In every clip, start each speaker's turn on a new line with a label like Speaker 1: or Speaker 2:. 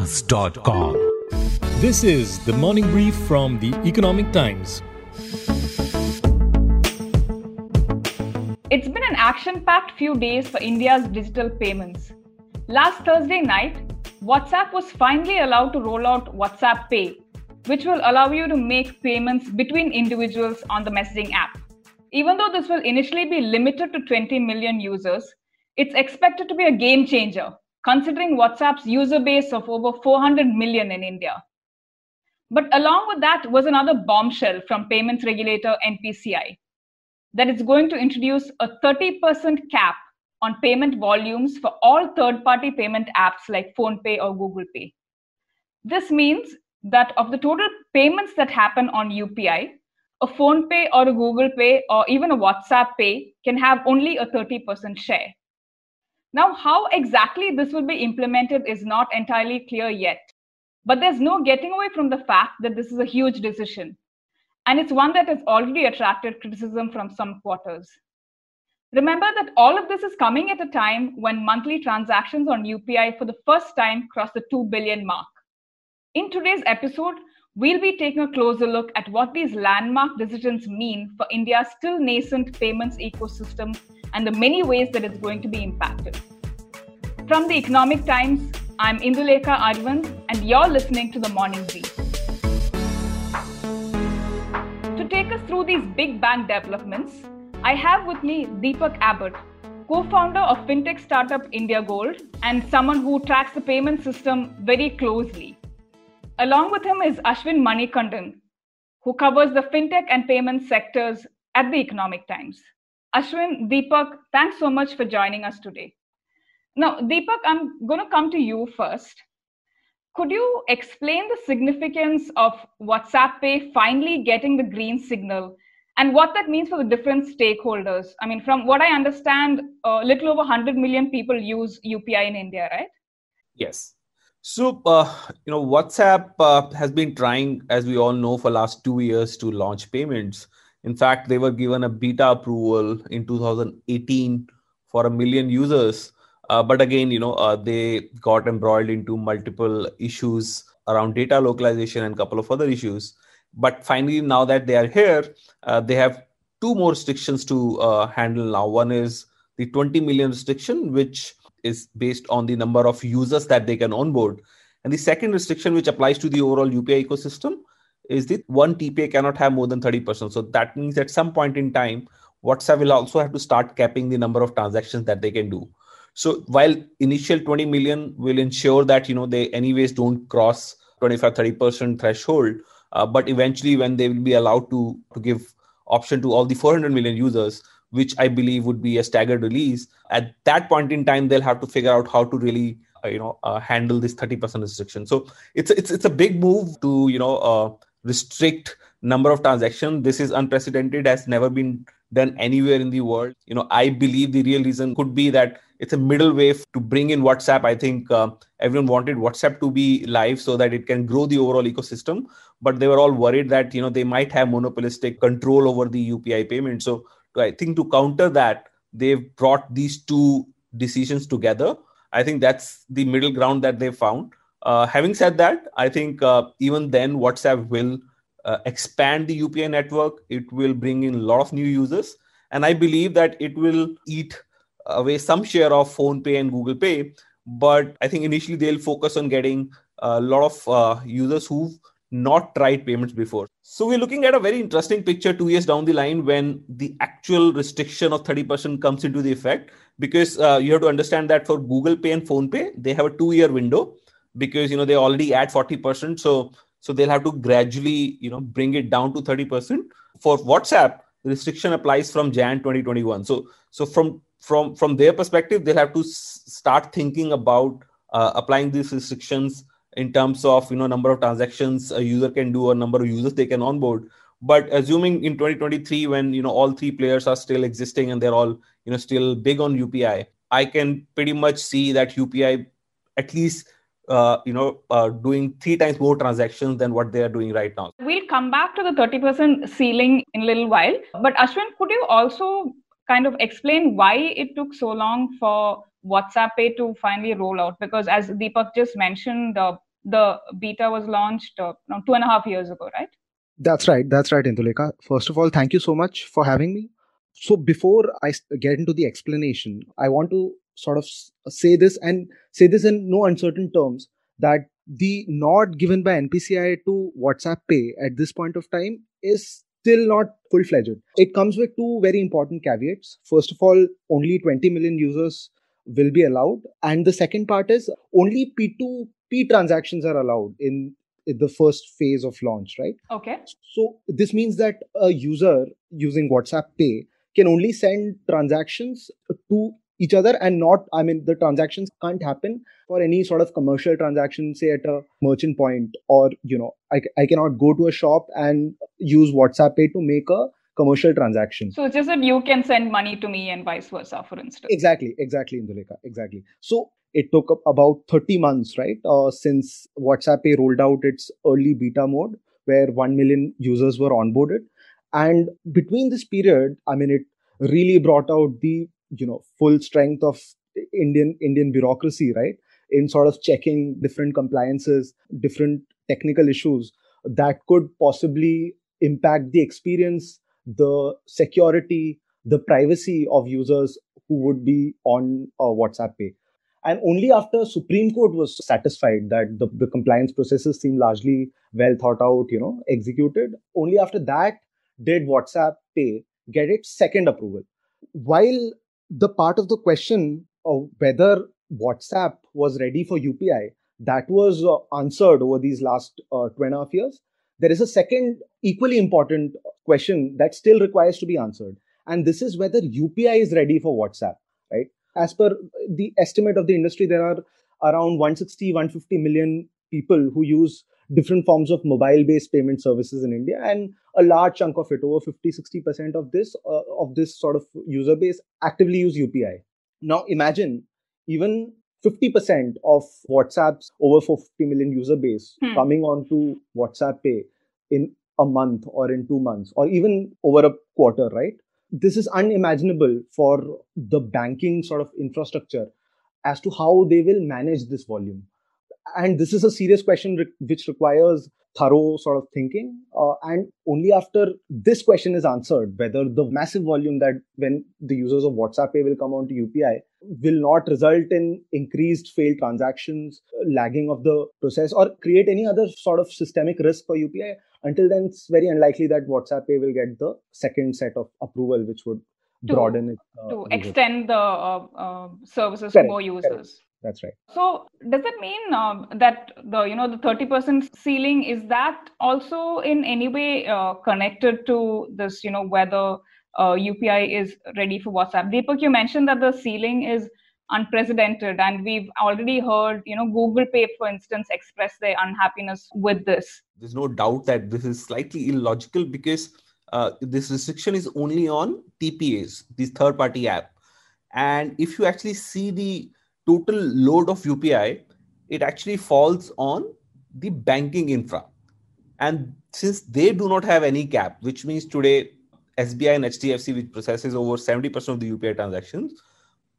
Speaker 1: Airfast.com.
Speaker 2: This is the morning brief from the Economic Times.
Speaker 3: It's been an action packed few days for India's digital payments. Last Thursday night, WhatsApp was finally allowed to roll out WhatsApp Pay, which will allow you to make payments between individuals on the messaging app. Even though this will initially be limited to 20 million users, it's expected to be a game changer, considering WhatsApp's user base of over 400 million in India. But along with that was another bombshell from payments regulator NPCI that it's going to introduce a 30% cap on payment volumes for all third party payment apps like PhonePe or Google Pay. This means that of the total payments that happen on UPI, a PhonePe or a Google Pay or even a WhatsApp Pay can have only a 30% share. Now, how exactly this will be implemented is not entirely clear yet. But there's no getting away from the fact that this is a huge decision. And it's one that has already attracted criticism from some quarters. Remember that all of this is coming at a time when monthly transactions on UPI for the first time crossed the 2 billion mark. In today's episode, we'll be taking a closer look at what these landmark decisions mean for India's still nascent payments ecosystem and the many ways that it's going to be impacted. From the Economic Times, I'm Indulekha Arvind, and you're listening to the Morning Brief. To take us through these big bang developments, I have with me Deepak Abbot, co founder of fintech startup India Gold, and someone who tracks the payment system very closely. Along with him is Ashwin Manikandan, who covers the fintech and payment sectors at the Economic Times. Ashwin, Deepak, thanks so much for joining us today. Now, Deepak, I'm going to come to you first. Could you explain the significance of WhatsApp Pay finally getting the green signal and what that means for the different stakeholders? I mean, from what I understand, a little over 100 million people use UPI in India, right?
Speaker 4: Yes. So, uh, you know, WhatsApp uh, has been trying, as we all know, for last two years to launch payments. In fact, they were given a beta approval in 2018 for a million users. Uh, but again, you know, uh, they got embroiled into multiple issues around data localization and a couple of other issues. But finally, now that they are here, uh, they have two more restrictions to uh, handle now. One is the 20 million restriction, which is based on the number of users that they can onboard. And the second restriction, which applies to the overall UPI ecosystem, is that one TPA cannot have more than 30%. So that means at some point in time, WhatsApp will also have to start capping the number of transactions that they can do. So while initial 20 million will ensure that you know they anyways don't cross 25 30% threshold, uh, but eventually when they will be allowed to to give option to all the 400 million users, which I believe would be a staggered release, at that point in time they'll have to figure out how to really uh, you know uh, handle this 30% restriction. So it's it's it's a big move to you know uh, restrict number of transactions. This is unprecedented has never been done anywhere in the world. You know i believe the real reason could be that it's a middle way to bring in whatsapp. I think uh, everyone wanted whatsapp to be live so that it can grow the overall ecosystem. But they were all worried that you know they might have monopolistic control over the upi payment. So i think to counter that they've brought these two decisions together. I think that's the middle ground that they found uh, having said that, I think uh, even then WhatsApp will uh, expand the UPI network. It will bring in a lot of new users, and I believe that it will eat away some share of PhonePe and Google Pay. But I think initially they'll focus on getting a lot of uh, users who've not tried payments before. So we're looking at a very interesting picture two years down the line when the actual restriction of 30% comes into the effect. Because uh, you have to understand that for Google Pay and PhonePe, they have a two-year window because you know they're already add 40% so so they'll have to gradually you know bring it down to 30% for whatsapp restriction applies from jan 2021 so so from from from their perspective they'll have to s- start thinking about uh, applying these restrictions in terms of you know number of transactions a user can do or number of users they can onboard. But assuming in 2023 when you know all three players are still existing and they're all you know still big on upi i can pretty much see that upi at least uh, you know, uh, doing three times more transactions than what they are doing right now.
Speaker 3: We'll come back to the 30% ceiling in a little while. But Ashwin, could you also kind of explain why it took so long for WhatsApp Pay to finally roll out? Because as Deepak just mentioned, uh, the beta was launched uh, two and a half years ago, right?
Speaker 1: That's right. That's right, Indulekha. First of all, thank you so much for having me. So before I get into the explanation, I want to sort of say this and say this in no uncertain terms that the nod given by NPCI to WhatsApp Pay at this point of time is still not full fledged. It comes with two very important caveats. First of all, only 20 million users will be allowed. And the second part is only P2P transactions are allowed in the first phase of launch, right?
Speaker 3: Okay.
Speaker 1: So this means that a user using WhatsApp Pay can only send transactions to each other and not i mean the transactions can't happen for any sort of commercial transaction say at a merchant point or you know i, I cannot go to a shop and use whatsapp pay to make a commercial transaction.
Speaker 3: So it's just that you can send money to me and vice versa for instance.
Speaker 1: Exactly exactly indulekha exactly. So it took about 30 months right uh, since whatsapp pay rolled out its early beta mode where 1 million users were onboarded. And between this period i mean it really brought out the you know full strength of indian indian bureaucracy right? In sort of checking different compliances different technical issues that could possibly impact the experience the security the privacy of users who would be on uh, whatsapp pay and only after supreme court was satisfied that the, the compliance processes seem largely well thought out you know executed only after that did whatsapp pay get its second approval. While the part of the question of whether WhatsApp was ready for UPI, that was uh, answered over these last uh, two and a half years. There is a second equally important question that still requires to be answered. And this is whether UPI is ready for WhatsApp, right? As per the estimate of the industry, there are around 160, 150 million people who use different forms of mobile based payment services in India. And a large chunk of it, over 50, 60% of this, uh, of this sort of user base actively use UPI. Now imagine even 50% of WhatsApp's over 450 million user base hmm. coming onto WhatsApp Pay in a month or in two months or even over a quarter, right? This is unimaginable for the banking sort of infrastructure as to how they will manage this volume and this is a serious question re- which requires thorough sort of thinking uh, and only after this question is answered whether the massive volume that when the users of whatsapp pay will come onto upi will not result in increased failed transactions lagging of the process or create any other sort of systemic risk for upi until then it's very unlikely that whatsapp pay will get the second set of approval which would to, broaden it
Speaker 3: uh, to extend the uh, uh services correct, to more users. correct
Speaker 1: that's right.
Speaker 3: So does it mean um, that the you know the 30% ceiling is that also in any way uh, connected to this you know whether uh, upi is ready for whatsapp? Deepak you mentioned that the ceiling is unprecedented and we've already heard you know google pay for instance express their unhappiness with this.
Speaker 4: There's no doubt that this is slightly illogical because uh, this restriction is only on tpas these third party app. And if you actually see the total load of UPI, it actually falls on the banking infra. And since they do not have any cap, which means today SBI and HDFC, which processes over 70% of the UPI transactions,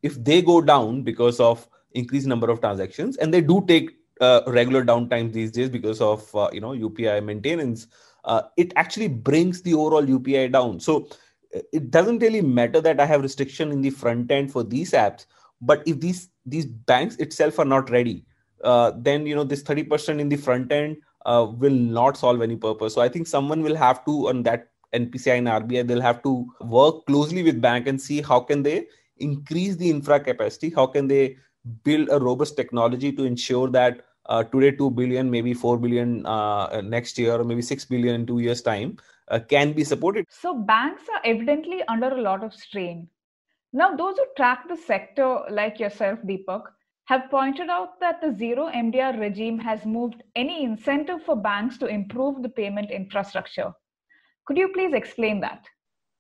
Speaker 4: if they go down because of increased number of transactions, and they do take uh, regular downtime these days because of uh, you know UPI maintenance, uh, it actually brings the overall UPI down. So it doesn't really matter that I have restriction in the front end for these apps, but if these these banks itself are not ready uh, then you know this 30% in the front end uh, will not solve any purpose. So i think someone will have to on that npci and rbi they'll have to work closely with bank and see how can they increase the infra capacity how can they build a robust technology to ensure that uh, today 2 billion maybe 4 billion uh, next year or maybe 6 billion in two years time uh, can be supported.
Speaker 3: So banks are evidently under a lot of strain now, those who track the sector, like yourself, Deepak, have pointed out that the zero MDR regime has moved any incentive for banks to improve the payment infrastructure. Could you please explain that?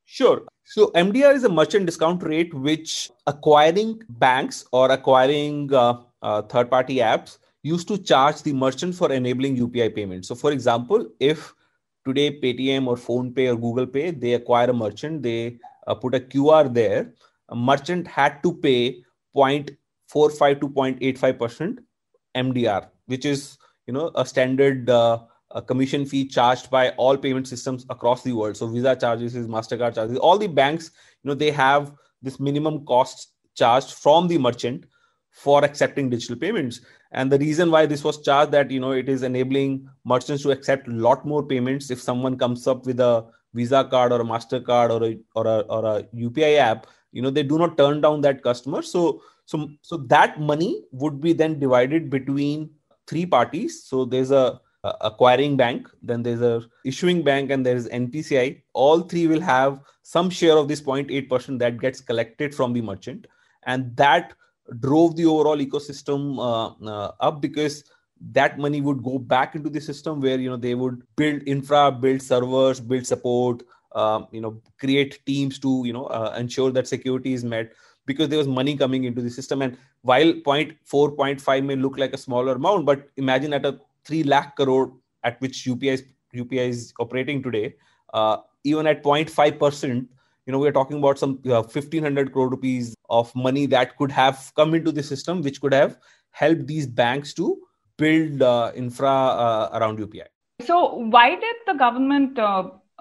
Speaker 4: Sure. So, MDR is a merchant discount rate which acquiring banks or acquiring uh, uh, third party apps used to charge the merchant for enabling UPI payments. So, for example, if today Paytm or PhonePe or Google Pay, they acquire a merchant, they uh, put a QR there a merchant had to pay 0.45 to 0.85 percent MDR, which is you you know a standard uh, a commission fee charged by all payment systems across the world. So Visa charges, is Mastercard charges, all the banks, you know, they have this minimum cost charged from the merchant for accepting digital payments. And the reason why this was charged that you know it is enabling merchants to accept a lot more payments if someone comes up with a Visa card or a Mastercard or a or a, or a UPI app, you know they do not turn down that customer. So so so that money would be then divided between three parties. So there's a uh, acquiring bank then there's a issuing bank and there is npci all three will have some share of this 0.8% that gets collected from the merchant and that drove the overall ecosystem uh, uh, up because that money would go back into the system where you know they would build infra build servers build support um, you know create teams to you know uh, ensure that security is met because there was money coming into the system and while 0.4 0.5 may look like a smaller amount but imagine at a 3 lakh crore at which UPI is, UPI is operating today, uh, even at 0.5%, you know, we're talking about some uh, 1500 crore rupees of money that could have come into the system, which could have helped these banks to build uh, infra uh, around UPI.
Speaker 3: So, why did the government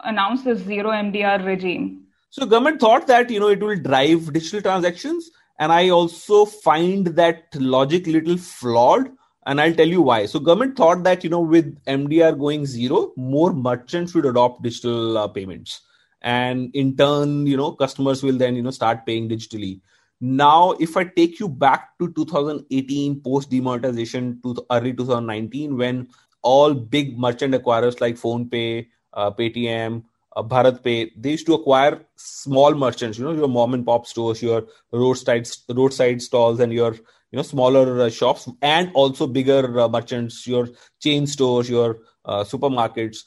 Speaker 3: uh, announce this zero MDR regime?
Speaker 4: So, government thought that you know it will drive digital transactions, and I also find that logic little flawed and i'll tell you why. So government thought that you know with mdr going zero more merchants would adopt digital uh, payments. And in turn you know customers will then you know start paying digitally. Now if i take you back to 2018 post demonetization to early 2019 when all big merchant acquirers like phonepe uh, paytm uh, BharatPe they used to acquire small merchants you know your mom and pop stores your roadside roadside stalls and your you know smaller uh, shops and also bigger uh, merchants your chain stores your uh, supermarkets.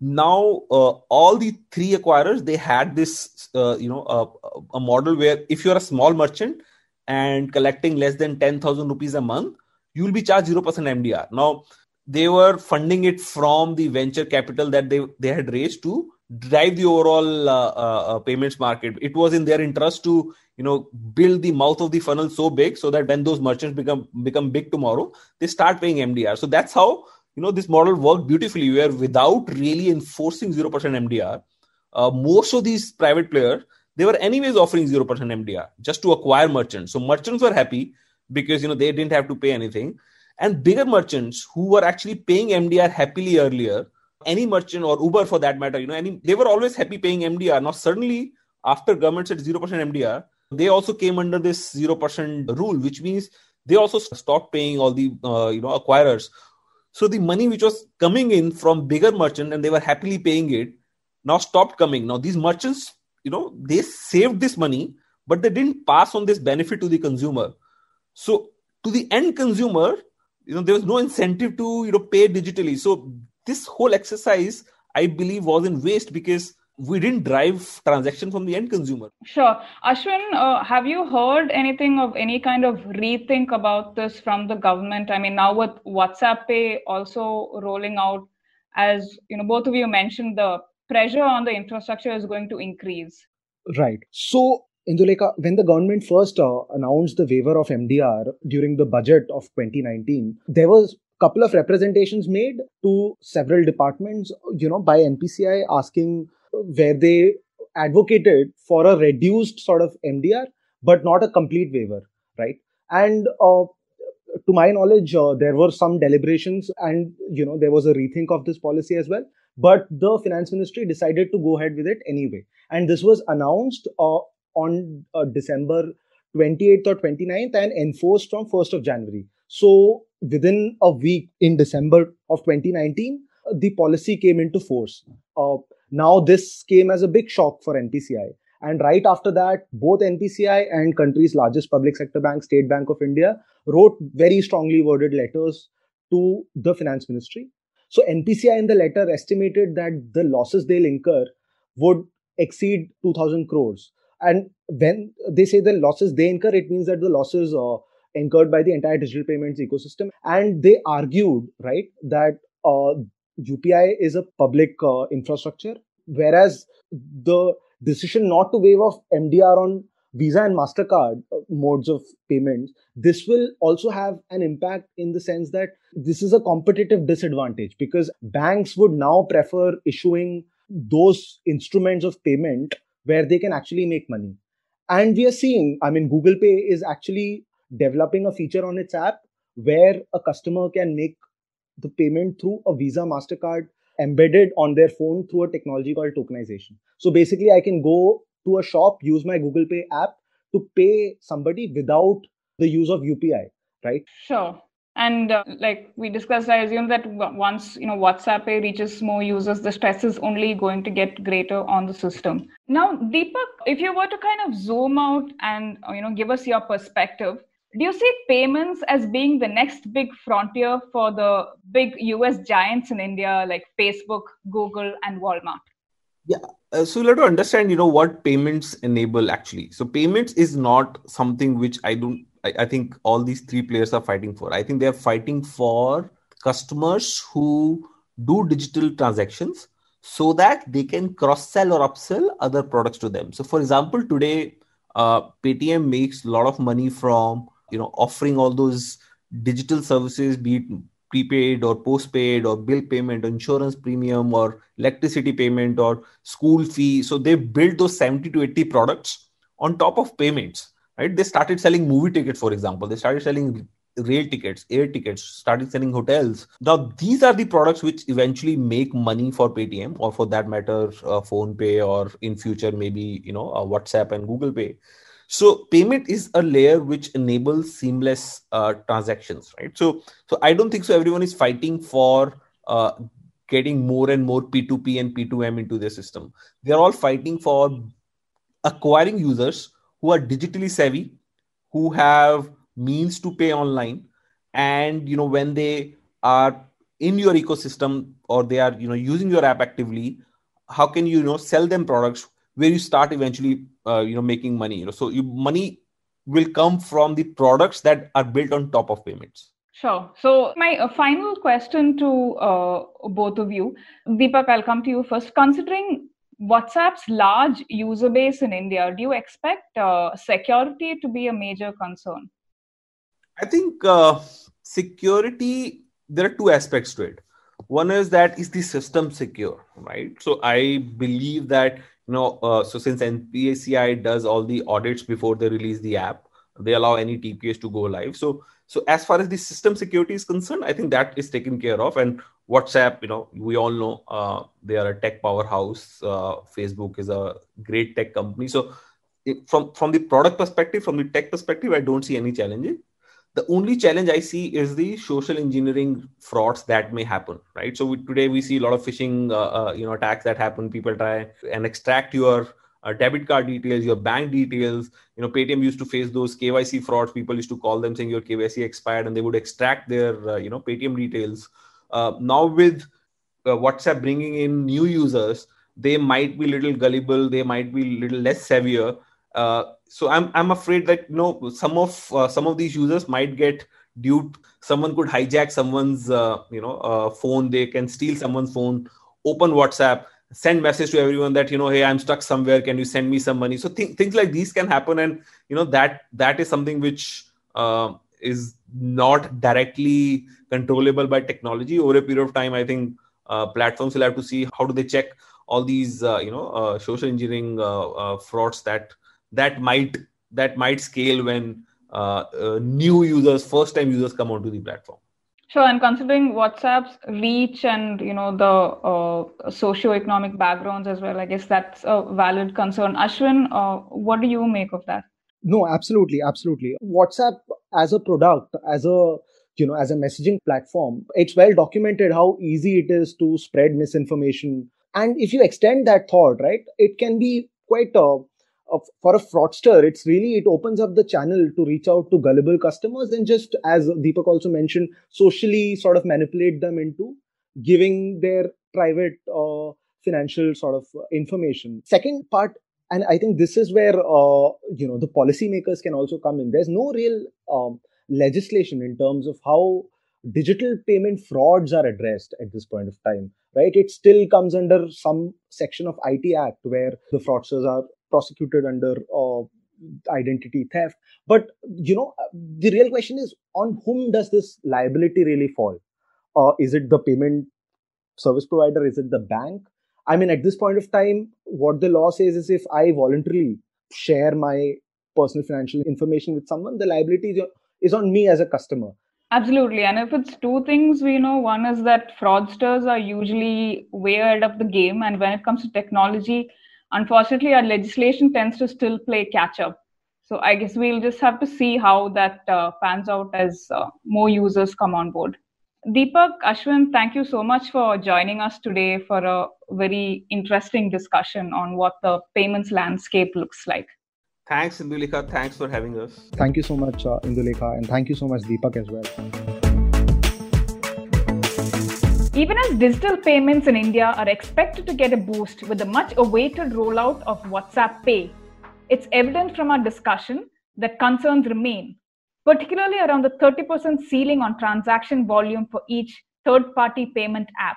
Speaker 4: Now uh, all the three acquirers they had this uh, you know a model where if you're a small merchant and collecting less than 10000 rupees a month you will be charged 0% mdr now they were funding it from the venture capital that they they had raised to drive the overall uh, payments market. It was in their interest to you know build the mouth of the funnel so big so that when those merchants become become big tomorrow they start paying mdr so that's how you know this model worked beautifully where without really enforcing 0% mdr uh, most of these private players they were anyways offering 0% mdr just to acquire merchants. So merchants were happy because you know they didn't have to pay anything and bigger merchants who were actually paying mdr happily earlier any merchant or uber for that matter you know any they were always happy paying mdr now suddenly after government said 0% mdr they also came under this 0% rule which means they also stopped paying all the uh, you know acquirers. So the money which was coming in from bigger merchant and they were happily paying it now stopped coming. Now these merchants you know they saved this money but they didn't pass on this benefit to the consumer. So to the end consumer you know there was no incentive to you know pay digitally so this whole exercise i believe was in waste because we didn't drive transaction from the end consumer.
Speaker 3: Sure. Ashwin, uh, have you heard anything of any kind of rethink about this from the government? I mean, now with WhatsApp Pay also rolling out, as you know, both of you mentioned, the pressure on the infrastructure is going to increase.
Speaker 1: Right. So, Indulekha, when the government first uh, announced the waiver of MDR during the budget of 2019, there was a couple of representations made to several departments you know by npci asking where they advocated for a reduced sort of MDR, but not a complete waiver, right? And uh, to my knowledge, uh, there were some deliberations, and you know there was a rethink of this policy as well. But the finance ministry decided to go ahead with it anyway, and this was announced uh, on uh, December 28th or 29th and enforced from 1st of January. So within a week in December of 2019, the policy came into force. Uh, now, this came as a big shock for NPCI. And right after that, both NPCI and country's largest public sector bank, State Bank of India, wrote very strongly worded letters to the finance ministry. So NPCI in the letter estimated that the losses they'll incur would exceed 2000 crores. And when they say the losses they incur, it means that the losses uh, incurred by the entire digital payments ecosystem. And they argued, right, that uh, UPI is a public uh, infrastructure, whereas the decision not to waive off MDR on Visa and MasterCard uh, modes of payments, this will also have an impact in the sense that this is a competitive disadvantage because banks would now prefer issuing those instruments of payment where they can actually make money. And we are seeing, I mean, Google Pay is actually developing a feature on its app where a customer can make the payment through a Visa MasterCard embedded on their phone through a technology called tokenization. So basically, I can go to a shop, use my Google Pay app to pay somebody without the use of UPI, right?
Speaker 3: Sure. And uh, like we discussed, I assume that once you know WhatsApp reaches more users, the stress is only going to get greater on the system. Now, Deepak, if you were to kind of zoom out and you know give us your perspective, do you see payments as being the next big frontier for the big US giants in India like Facebook, Google, and Walmart?
Speaker 4: Yeah. Uh, so let to understand, you know, what payments enable actually. So payments is not something which I don't. I, I think all these three players are fighting for. I think they are fighting for customers who do digital transactions so that they can cross sell or upsell other products to them. So, for example, today uh, Paytm makes a lot of money from you know offering all those digital services, be it prepaid or postpaid or bill payment, or insurance premium or electricity payment or school fee. So they build those 70 to 80 products on top of payments. Right? They started selling movie tickets, for example. They started selling rail tickets, air tickets, started selling hotels. Now, these are the products which eventually make money for Paytm or for that matter, uh, PhonePe or in future, maybe, you know, uh, WhatsApp and Google Pay. So payment is a layer which enables seamless uh, transactions, right? So, so I don't think so. Everyone is fighting for uh, getting more and more P2P and P2M into their system. They are all fighting for acquiring users who are digitally savvy, who have means to pay online, and you know when they are in your ecosystem or they are you know using your app actively, how can you, you know sell them products where you start eventually uh, you know making money you know so you money will come from the products that are built on top of payments
Speaker 3: Sure. So, my uh, final question to uh, both of you, Deepak, I'll come to you first. Considering WhatsApp's large user base in India, do you expect uh, security to be a major concern?
Speaker 4: I think uh, security, there are two aspects to it. One is that is the system secure, right? So, I believe that you know uh, so since NPCI does all the audits before they release the app they allow any tps to go live so so as far as the system security is concerned i think that is taken care of. And whatsapp you know we all know uh, they are a tech powerhouse. Uh, facebook is a great tech company. So from from the product perspective from the tech perspective i don't see any challenges. The only challenge i see is the social engineering frauds that may happen right? So we, today we see a lot of phishing uh, uh, you know attacks that happen. People try and extract your uh, debit card details your bank details. You know paytm used to face those kyc frauds. People used to call them saying your kyc expired and they would extract their uh, you know paytm details. Uh, now with uh, whatsapp bringing in new users they might be little gullible. They might be little less severe. So i'm i'm afraid that you know some of uh, some of these users might get duped. Someone could hijack someone's uh, you know uh, phone. They can steal someone's phone open whatsapp send message to everyone that you know hey i'm stuck somewhere. Can you send me some money? So th- things like these can happen. And you know that that is something which uh, is not directly controllable by technology. Over a period of time i think uh, platforms will have to see how do they check all these uh, you know uh, social engineering uh, uh, frauds that that might that might scale when new users first time users come onto the platform
Speaker 3: Sure, and considering WhatsApp's reach and you know the uh, socio-economic backgrounds as well, I guess that's a valid concern. Ashwin, uh, what do you make of that?
Speaker 1: No, absolutely, absolutely. WhatsApp as a product, as a you know, as a messaging platform, it's well documented how easy it is to spread misinformation. And if you extend that thought, right, it can be quite uh, for a fraudster, it's really it opens up the channel to reach out to gullible customers and just as Deepak also mentioned, socially sort of manipulate them into giving their private uh, financial sort of information. Second part, and I think this is where uh, you know the policymakers can also come in. There's no real um, legislation in terms of how digital payment frauds are addressed at this point of time right it still comes under some section of it act where the fraudsters are prosecuted under uh, identity theft. But you know, the real question is on whom does this liability really fall? Uh, is it the payment service provider? Is it the bank? I mean, at this point of time, what the law says is if I voluntarily share my personal financial information with someone, the liability is on me as a customer.
Speaker 3: Absolutely. And if it's two things, we know one is that fraudsters are usually way ahead of the game. And when it comes to technology, unfortunately, our legislation tends to still play catch up. So I guess we'll just have to see how that uh, pans out as uh, more users come on board. Deepak, Ashwin, thank you so much for joining us today for a very interesting discussion on what the payments landscape looks like.
Speaker 4: Thanks, Indulekha. Thanks for having us.
Speaker 1: Thank you so much, uh, Indulekha, and thank you so much, Deepak, as well.
Speaker 3: Even as digital payments in India are expected to get a boost with the much awaited rollout of WhatsApp Pay, it's evident from our discussion that concerns remain particularly around the 30% ceiling on transaction volume for each third party payment app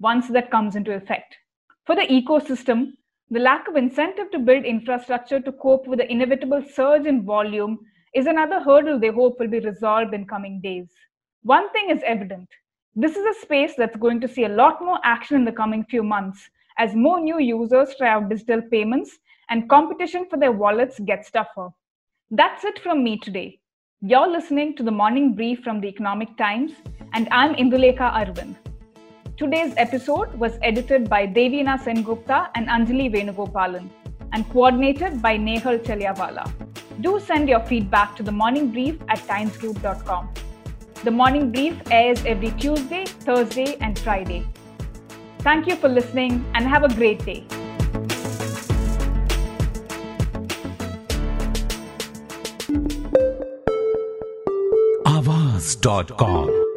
Speaker 3: once that comes into effect. For the ecosystem, the lack of incentive to build infrastructure to cope with the inevitable surge in volume is another hurdle they hope will be resolved in coming days. One thing is evident this is a space that's going to see a lot more action in the coming few months as more new users try out digital payments and competition for their wallets gets tougher. That's it from me today. You're listening to the morning brief from the Economic Times, and I'm Indulekha Arvind. Today's episode was edited by Devina Sengupta and Anjali Venugopalan and coordinated by Nehal Chaliawala. Do send your feedback to the morning brief at timesgroup.com. The morning brief airs every Tuesday, Thursday, and Friday. Thank you for listening and have a great day.
Speaker 5: Aawaz.com